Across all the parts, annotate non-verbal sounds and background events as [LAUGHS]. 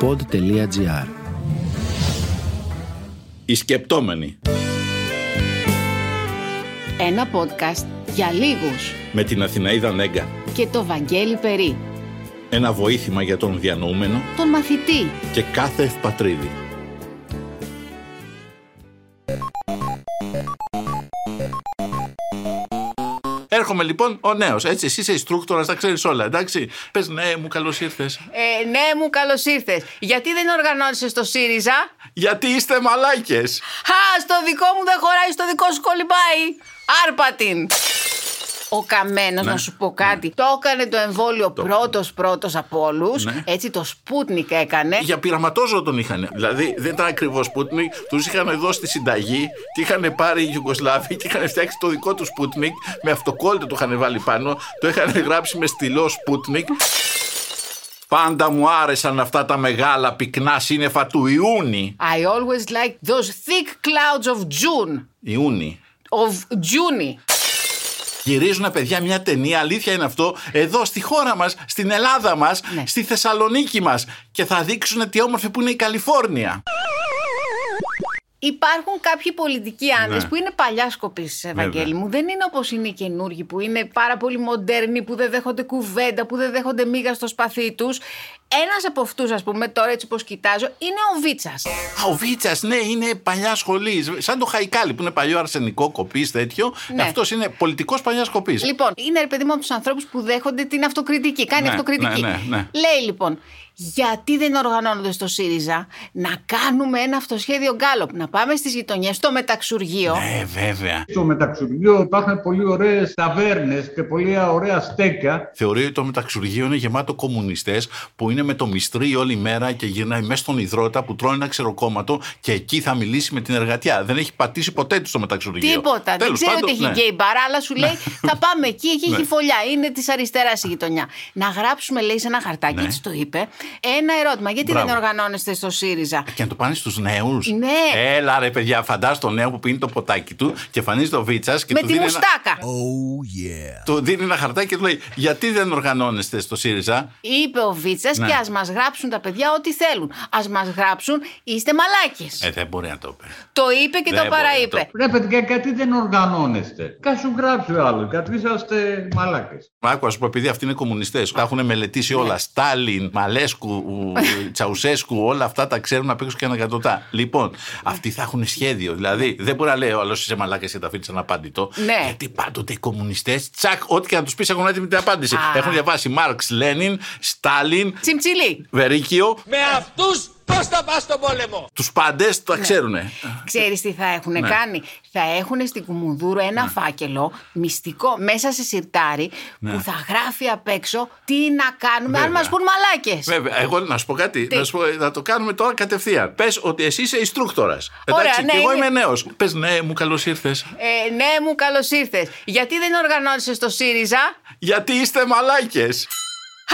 pod.gr Οι σκεπτόμενοι Ένα podcast για λίγους με την Αθηναίδα Νέγκα. και το Βαγγέλη Περί, Ένα βοήθημα για τον διανοούμενο τον μαθητή. και κάθε ευπατρίδη. Έρχομαι λοιπόν ο νέος. Έτσι, εσύ είσαι instructor, τα ξέρεις όλα, εντάξει. Πες ναι, μου καλώς ήρθες. Ε, ναι μου καλώς ήρθες. Γιατί δεν οργανώνεσαι στο ΣΥΡΙΖΑ; Γιατί είστε μαλάκες. Α, στο δικό μου δεν χωράει, στο δικό σου κολυμπάει. Άρπατην. Ο Καμένος, Ναι. να σου πω κάτι, το έκανε το εμβόλιο πρώτος πρώτος από όλους. Ναι. Έτσι το Σπούτνικ έκανε. Για πειραματόζωο τον είχαν. Δηλαδή δεν ήταν ακριβώς Σπούτνικ, τους είχαν δώσει τη συνταγή, τη είχαν πάρει οι Ιουγκοσλάβοι και είχαν φτιάξει το δικό του Σπούτνικ. Με αυτοκόλλητο το είχαν βάλει πάνω, το είχαν γράψει με στυλό Σπούτνικ. Πάντα μου άρεσαν αυτά τα μεγάλα πυκνά σύννεφα του Ιούνι. I always like those thick clouds of June. Ιούνι. Of June. Γυρίζουν παιδιά μια ταινία, αλήθεια είναι αυτό, εδώ στη χώρα μας, στην Ελλάδα μας, Ναι. στη Θεσσαλονίκη μας και θα δείξουν τι όμορφη που είναι η Καλιφόρνια. Υπάρχουν κάποιοι πολιτικοί άντρες Ναι. που είναι παλιά σκοπής, Ευαγγέλη μου. Δεν είναι όπως είναι οι καινούργοι που είναι πάρα πολύ μοντέρνοι, που δεν δέχονται κουβέντα, που δεν δέχονται μίγα στο σπαθί τους. Ένας από αυτούς, ας πούμε, τώρα έτσι όπως κοιτάζω, είναι ο Βίτσας. Α, ο Βίτσας, ναι, είναι παλιά σχολής. Σαν το Χαϊκάλι που είναι παλιό αρσενικό κοπής τέτοιο. Ναι. Αυτός είναι πολιτικός παλιάς κοπής. Λοιπόν, είναι ρε παιδί μου από τους ανθρώπους που δέχονται την αυτοκριτική. Κάνει Ναι, αυτοκριτική. ναι, ναι, ναι. Λέει λοιπόν, γιατί δεν οργανώνονται στο ΣΥΡΙΖΑ να κάνουμε ένα αυτοσχέδιο γκάλωπ, να πάμε στις γειτονιές, στο μεταξουργείο; Ε, βέβαια. Στο μεταξουργείο υπάρχουν πολύ ωραίες ταβέρνες και πολύ ωραία στέκια. Θεωρεί ότι το μεταξουργείο είναι γεμάτο κομμουνιστές που είναι με το μυστρί όλη μέρα και γυρνάει μέσα στον υδρότα που τρώνε ένα ξεροκόμματο και εκεί θα μιλήσει με την εργατιά. Δεν έχει πατήσει ποτέ του στο μεταξουργείο. Τίποτα. δεν Τέλος ξέρει πάντων, ότι έχει ναι. γκέι μπαρ, αλλά σου λέει θα πάμε εκεί, εκεί Ναι. έχει φωλιά. Είναι της αριστεράς η γειτονιά. Να γράψουμε, λέει, σε ένα χαρτάκι, Ναι. έτσι το είπε, ένα ερώτημα. Γιατί Μπράβο. δεν οργανώνεστε στο ΣΥΡΙΖΑ; Και να το πάνε στους νέους. Ναι. Έλα ρε παιδιά, φαντάζομαι τον νέο που πίνει το ποτάκι του και εμφανίζει το Βίτσας και Με του τη δίνει, ένα, μουστάκα. του δίνει ένα χαρτάκι και του λέει Γιατί δεν οργανώνεστε στο ΣΥΡΙΖΑ; Είπε ο Βίτσας Ναι. Και ας μας γράψουν τα παιδιά ό,τι θέλουν. Α μας γράψουν, είστε μαλάκες. Ε, δεν μπορεί να το πει. Το είπε και δεν το μπορεί να παραείπε. το- Ρε παιδιά, γιατί δεν οργανώνεστε; Κάτσε σου γράψει ο άλλος, γιατί είσαστε μαλάκες. Άκου, ας πούμε, επειδή αυτοί είναι κομμουνιστές, τα έχουν μελετήσει Ναι. όλα. Στάλιν, Μαλέσκου, [LAUGHS] Τσαουσέσκου, όλα αυτά τα ξέρουν απ' έξω και ανακατοτά. Λοιπόν, αυτοί θα έχουν σχέδιο. Δηλαδή, δεν μπορεί να λέει ο άλλος είσαι μαλάκα και τα αφήνεις αναπάντητο. Ναι. Γιατί πάντοτε οι κομμουνιστές, τσακ, ό,τι και να τους πεις έχουν έτοιμη την απάντηση. Α. Έχουν διαβάσει Μάρξ, Λένιν, Στάλιν, Τσιμτσιλί. Βερίκιο. Με αυτούς πώς θα πας στον πόλεμο; Τους πάντες Ναι. τα ξέρουν. Ξέρεις τι θα έχουν Ναι. κάνει; Θα έχουν στην Κουμουνδούρου ένα φάκελο μυστικό μέσα σε σιρτάρι που θα γράφει απ' έξω τι να κάνουμε αν Ναι. Βέβαια. μας πούν μαλάκες. Βέβαια, εγώ να σου πω κάτι. Τι; Να, σου πω, να το κάνουμε τώρα κατευθείαν. Πες ότι εσύ είσαι instructor. Ωραία, Εντάξει, ναι, και εγώ είμαι- είμαι νέος. Πες ναι, μου καλώς ήρθες. Ε, ναι, μου καλώς ήρθες. Γιατί δεν οργανώνεσαι στο ΣΥΡΙΖΑ; Γιατί είστε μαλάκες.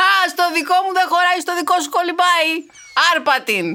Α, στο δικό μου δεν χωράει, στο δικό σου κολυμπάει. Άρπατην.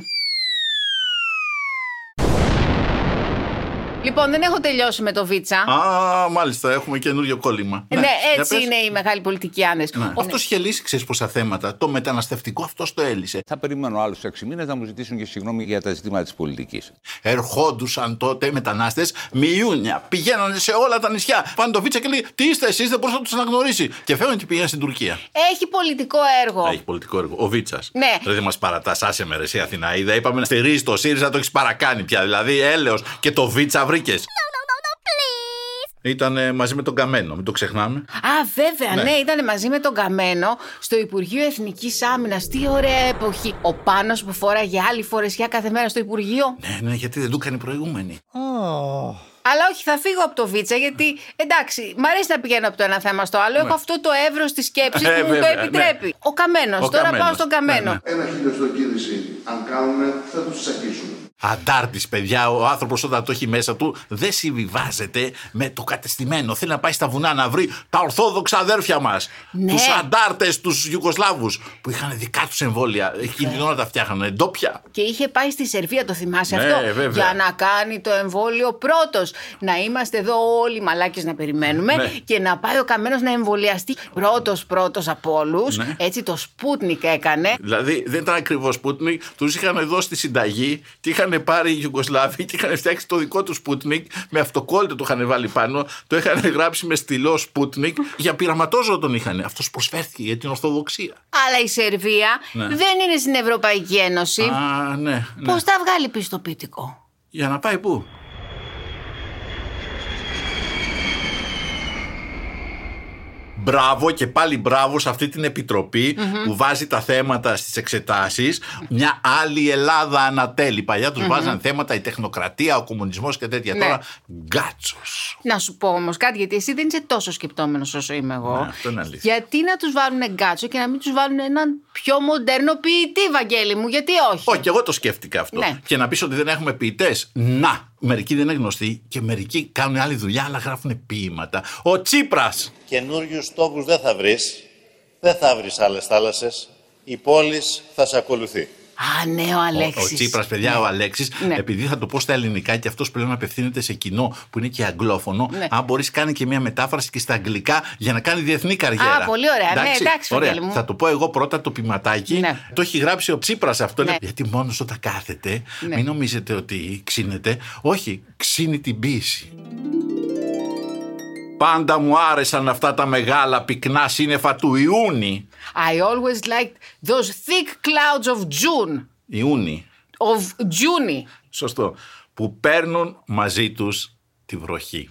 Λοιπόν, δεν έχω τελειώσει με το Βίτσα. Α, μάλιστα, έχουμε καινούριο κόλλημα. ναι, για έτσι πες. είναι οι μεγάλοι πολιτικοί άντρε. Ναι. Αυτό είχε λύσει, ξέρεις πόσα θέματα. Το μεταναστευτικό αυτό το έλυσε. Θα περιμένω άλλους 6 μήνες να μου ζητήσουν και συγγνώμη για τα ζητήματα της πολιτικής. Ερχόντουσαν τότε οι μετανάστες με Ιούνια. Πηγαίνανε σε όλα τα νησιά. Πάνε το βίτσα και λέει Τι είστε εσείς, δεν μπορούσα να τους αναγνωρίσει. Και φεύγουν και πήγαιναν στην Τουρκία. Έχει πολιτικό έργο. Έχει πολιτικό έργο. Ο Βίτσας. Ναι. Δεν μας παρατάς, άσε με ρε, εσύ Αθηναίδα. Είπαμε να στηρίζει το ΣΥΡΙΖΑ, το έχεις παρακάνει πια. Δηλαδή, έλεος και το Βίτσα βρήκες; Ήταν μαζί με τον Καμένο, μην το ξεχνάμε. Α, βέβαια, Ναι. ναι, ήταν μαζί με τον Καμένο στο Υπουργείο Εθνικής Άμυνας. Τι ωραία εποχή. Ο Πάνος που φοράγε άλλη φορεσιά κάθε μέρα στο Υπουργείο. Ναι, ναι, γιατί δεν του έκανε η προηγούμενη. Αλλά όχι, θα φύγω από το Βίτσα γιατί εντάξει, μ' αρέσει να πηγαίνω από το ένα θέμα στο άλλο. Έχω αυτό το εύρος της σκέψης Ε, που μου το βέβαια, ναι. επιτρέπει. Ο Καμένος. Ο Τώρα Καμένος. πάω στον Καμένο. Ναι, ναι. Ένα χίλιο στο κίνηση, αν κάνουν, θα τους τσακίσουν. Αντάρτης, παιδιά, ο άνθρωπος όταν το έχει μέσα του δεν συμβιβάζεται με το κατεστημένο. Θέλει να πάει στα βουνά να βρει τα ορθόδοξα αδέρφια μας. Ναι. Τους αντάρτες, τους Ιουγκοσλάβου που είχαν δικά τους εμβόλια. Εκείνη την ώρα τα φτιάχνανε. Ντόπια. Και είχε πάει στη Σερβία, το θυμάσαι Ναι, αυτό. βέβαια. Για να κάνει το εμβόλιο πρώτος. Να είμαστε εδώ όλοι οι μαλάκες να περιμένουμε Ναι. και να πάει ο καμένος να εμβολιαστεί πρώτος πρώτος από όλους. Ναι. Έτσι το Σπούτνικ έκανε. Δηλαδή δεν ήταν ακριβώς Σπούτνικ, τους είχαν δώσει τη συνταγή και είχαν πάρει οι Ιουγκοσλάβοι και είχαν φτιάξει το δικό του Σπούτνικ. Με αυτοκόλλητο το είχαν βάλει πάνω, το είχαν γράψει με στυλό Σπούτνικ. Για πειραματόζωο τον είχαν. Αυτός προσφέρθηκε για την Ορθοδοξία. Αλλά η Σερβία Ναι. δεν είναι στην Ευρωπαϊκή Ένωση. Α, ναι. ναι. Πώς θα βγάλει πιστοποιητικό. Για να πάει πού; Μπράβο και πάλι μπράβο σε αυτή την επιτροπη που βάζει τα θέματα στις εξετάσεις. Μια άλλη Ελλάδα ανατέλει. Παλιά τους βάζαν θέματα η τεχνοκρατία, ο κομμουνισμός και τέτοια. Ναι. Τώρα γκάτσος. Να σου πω όμως κάτι, γιατί εσύ δεν είσαι τόσο σκεπτόμενος όσο είμαι εγώ. Ναι, αυτό είναι αλήθεια. Γιατί να τους βάλουν γκάτσο και να μην τους βάλουν έναν πιο μοντέρνο ποιητή, Βαγγέλη μου, γιατί όχι; Όχι, εγώ το σκέφτηκα αυτό. Ναι. Και να πεις ότι δεν έχουμε ποιητές; Να, μερικοί δεν είναι γνωστοί και μερικοί κάνουν άλλη δουλειά, αλλά γράφουν ποίηματα. Ο Τσίπρας. Καινούριους τόπους δεν θα βρεις, δεν θα βρεις άλλες θάλασσες, η πόλης θα σε ακολουθεί. Α, ναι, ο Ο, Αλέξης. ο Τσίπρας, παιδιά, ο Αλέξης, Ναι. επειδή θα το πω στα ελληνικά και αυτός πλέον απευθύνεται σε κοινό που είναι και αγγλόφωνο, Ναι. αν μπορείς κάνει και μια μετάφραση και στα αγγλικά για να κάνει διεθνή καριέρα. Α, πολύ ωραία. Ναι, εντάξει, ωραία. Βαγγέλη μου. Θα το πω εγώ πρώτα το ποιηματάκι. Ναι. Το έχει γράψει ο Τσίπρας αυτό. Ναι. λέει, Γιατί μόνος όταν κάθεται, Ναι. μην νομίζετε ότι ξύνεται. Όχι, ξύνει την πίεση. Πάντα μου άρεσαν αυτά τα μεγάλα πυκνά σύννεφα του Ιούνι. I always liked those thick clouds of June. Ιούνι. Of June. Σωστό. Που παίρνουν μαζί τους τη βροχή.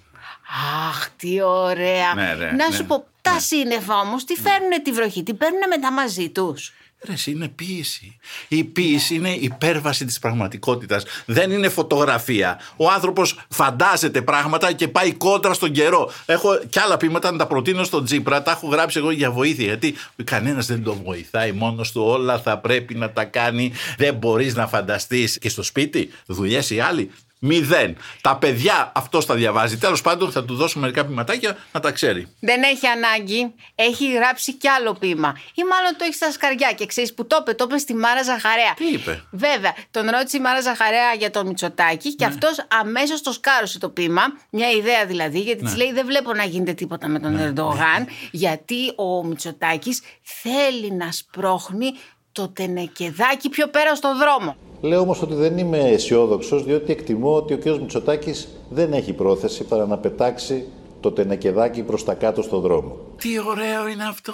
Αχ, τι ωραία. Ναι, ναι, να ναι. σου πω, τα σύννεφα όμως τι φέρνουν τη βροχή, τι παίρνουν μετά μαζί τους; Ρε, εσύ, είναι ποίηση. Η ποίηση είναι υπέρβαση της πραγματικότητας. Δεν είναι φωτογραφία. Ο άνθρωπος φαντάζεται πράγματα και πάει κόντρα στον καιρό. Έχω κι άλλα ποίηματα να τα προτείνω στον Τζίπρα. Τα έχω γράψει εγώ για βοήθεια. Γιατί κανένας δεν τον βοηθάει μόνος του. Όλα θα πρέπει να τα κάνει. Δεν μπορείς να φανταστείς. Και στο σπίτι, δουλειές οι άλλοι. Μηδέν. Τα παιδιά αυτό τα διαβάζει. Τέλος πάντων, θα του δώσω μερικά ποιηματάκια να τα ξέρει. Δεν έχει ανάγκη. Έχει γράψει κι άλλο ποίημα. Ή μάλλον το έχει στα σκαριά. Και ξέρεις που το είπε, το είπε στη Μάρα Ζαχαρέα. Τι είπε; Βέβαια, τον ρώτησε η Μάρα Ζαχαρέα για τον Μητσοτάκη Ναι. και αυτός αμέσως το σκάρωσε το ποίημα. Μια ιδέα δηλαδή, γιατί Ναι. τη λέει: Δεν βλέπω να γίνεται τίποτα με τον Ερντογάν, γιατί ο Μητσοτάκης θέλει να σπρώχνει το τενεκεδάκι πιο πέρα στον δρόμο. Λέω όμως ότι δεν είμαι αισιόδοξος, διότι εκτιμώ ότι ο κ. Μητσοτάκης δεν έχει πρόθεση παρά να πετάξει το τενεκεδάκι προς τα κάτω στον δρόμο. Τι ωραίο είναι αυτό.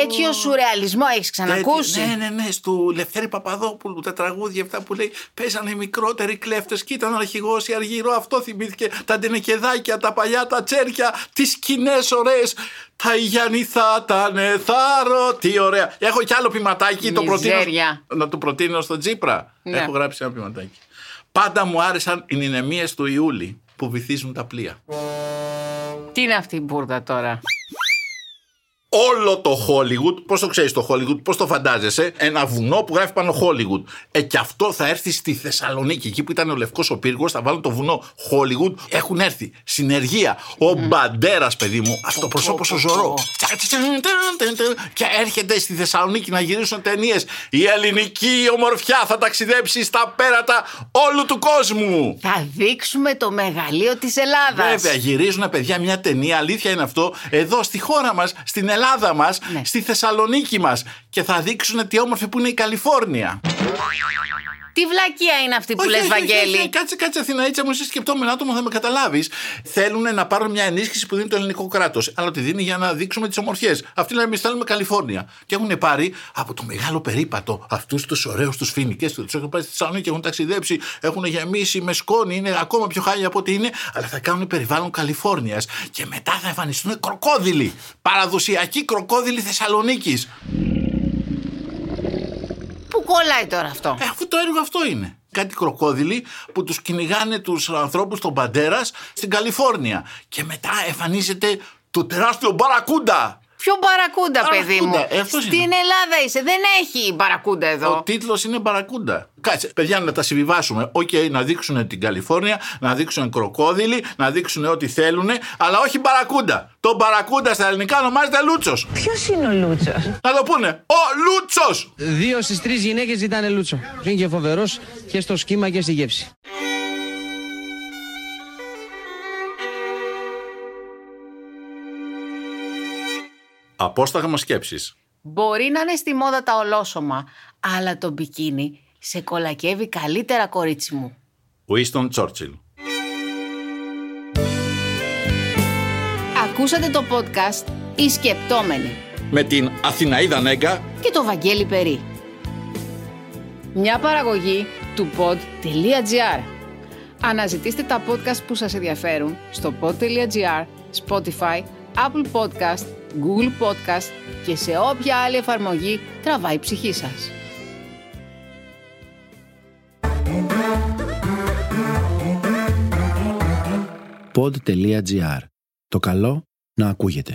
Τέτοιο σουρεαλισμό έχεις ξανακούσει. Τέτοιο- Ναι, ναι, ναι. Στου Λευτέρη Παπαδόπουλου τα τραγούδια αυτά που λέει Παίζανε οι μικρότεροι κλέφτες και ήταν αρχηγό ή αργυρό. Αυτό θυμήθηκε. Τα ντενεκεδάκια, τα παλιά, τα τσέρκια, τις σκηνές ωραίες. Τα Ιγιαννηθά, τα Νεθάρο. Τι ωραία. Έχω κι άλλο ποιηματάκι. Το προτείνω, Μιζέρια. να το προτείνω στον Τζίπρα. Ναι. Έχω γράψει ένα ποιηματάκι. Πάντα μου άρεσαν οι νηνεμίες του Ιούλη που βυθίζουν τα πλοία. Τι είναι αυτή η μπουρδα τώρα; Όλο το Hollywood, πώς το ξέρεις το Hollywood, πώς το φαντάζεσαι, ένα βουνό που γράφει πάνω Hollywood. Ε, και αυτό θα έρθει στη Θεσσαλονίκη, εκεί που ήταν ο Λευκός ο Πύργο, θα βάλουν το βουνό Hollywood. Έχουν έρθει. Συνεργεία. Ο Μπαντέρας, παιδί μου, αυτοπροσώπο ο Ζωρό. Και έρχεται στη Θεσσαλονίκη να γυρίσουν ταινίες. Η ελληνική ομορφιά θα ταξιδέψει στα πέρατα όλου του κόσμου. Θα δείξουμε το μεγαλείο της Ελλάδας. Βέβαια, γυρίζουν παιδιά μια ταινία, αλήθεια είναι αυτό, εδώ στη χώρα μας, στην Ελλάδα μας, Ναι. στη Θεσσαλονίκη μας. Και θα δείξουν τι όμορφη που είναι η Καλιφόρνια. Τι βλακεία είναι αυτή που Όχι, λες όχι, όχι, Βαγγέλη; όχι, Κάτσε, κάτσε, Αθηναίτσα μου, είσαι σκεπτόμενο άτομο, θα με καταλάβεις. Θέλουν να πάρουν μια ενίσχυση που δίνει το ελληνικό κράτος. Αλλά τη δίνει για να δείξουμε τις ομορφιές. Αυτοί λένε εμείς θέλουμε Καλιφόρνια. Και έχουν πάρει από το μεγάλο περίπατο αυτούς τους ωραίους τους φοινικές του. Τους έχουν πάει στη Θεσσαλονίκη, έχουν ταξιδέψει, έχουν γεμίσει με σκόνη, είναι ακόμα πιο χάλια από ό,τι είναι. Αλλά θα κάνουν περιβάλλον Καλιφόρνιας. Και μετά θα εμφανιστούν κροκόδιλοι. Παραδοσιακοί κροκόδιλοι Θεσσαλονίκης. Πού κολλάει τώρα αυτό. Ε, αφού το έργο αυτό είναι. Κάτι κροκόδιλοι που τους κυνηγάνε τους ανθρώπους τον Μπαντέρας στην Καλιφόρνια. Και μετά εμφανίζεται το τεράστιο μπαρακούντα. Ποιο μπαρακούντα, παιδί μου; Μπαρακούντα, ε, αυτός Στην είναι. Ελλάδα είσαι. Δεν έχει μπαρακούντα εδώ. Ο τίτλος είναι Μπαρακούντα. Κάτσε, παιδιά, να τα συμβιβάσουμε. Οκ, να δείξουν την Καλιφόρνια, να δείξουν κροκόδιλοι, να δείξουν ό,τι θέλουν, αλλά όχι Μπαρακούντα. Το Μπαρακούντα στα ελληνικά ονομάζεται Λούτσος. Ποιος είναι ο Λούτσος; Να το πούνε. Ο Λούτσος! Δύο στις τρεις γυναίκες ζητάνε λούτσο. Είναι και φοβερός και στο σχήμα και στη γεύση. Απόσταγμα σκέψης. Μπορεί να είναι στη μόδα τα ολόσωμα, αλλά το μπικίνι σε κολακεύει καλύτερα, κορίτσι μου. Winston Churchill. Ακούσατε το podcast «Οι Σκεπτόμενοι» Με την Αθηναίδα Νέγκα και το Βαγγέλη Περί. Μια παραγωγή του pod.gr. Αναζητήστε τα podcast που σας ενδιαφέρουν στο pod.gr, Spotify, Apple Podcast, Google Podcast και σε όποια άλλη εφαρμογή τραβάει η ψυχή σας. pod.gr. Το καλό να ακούγεται.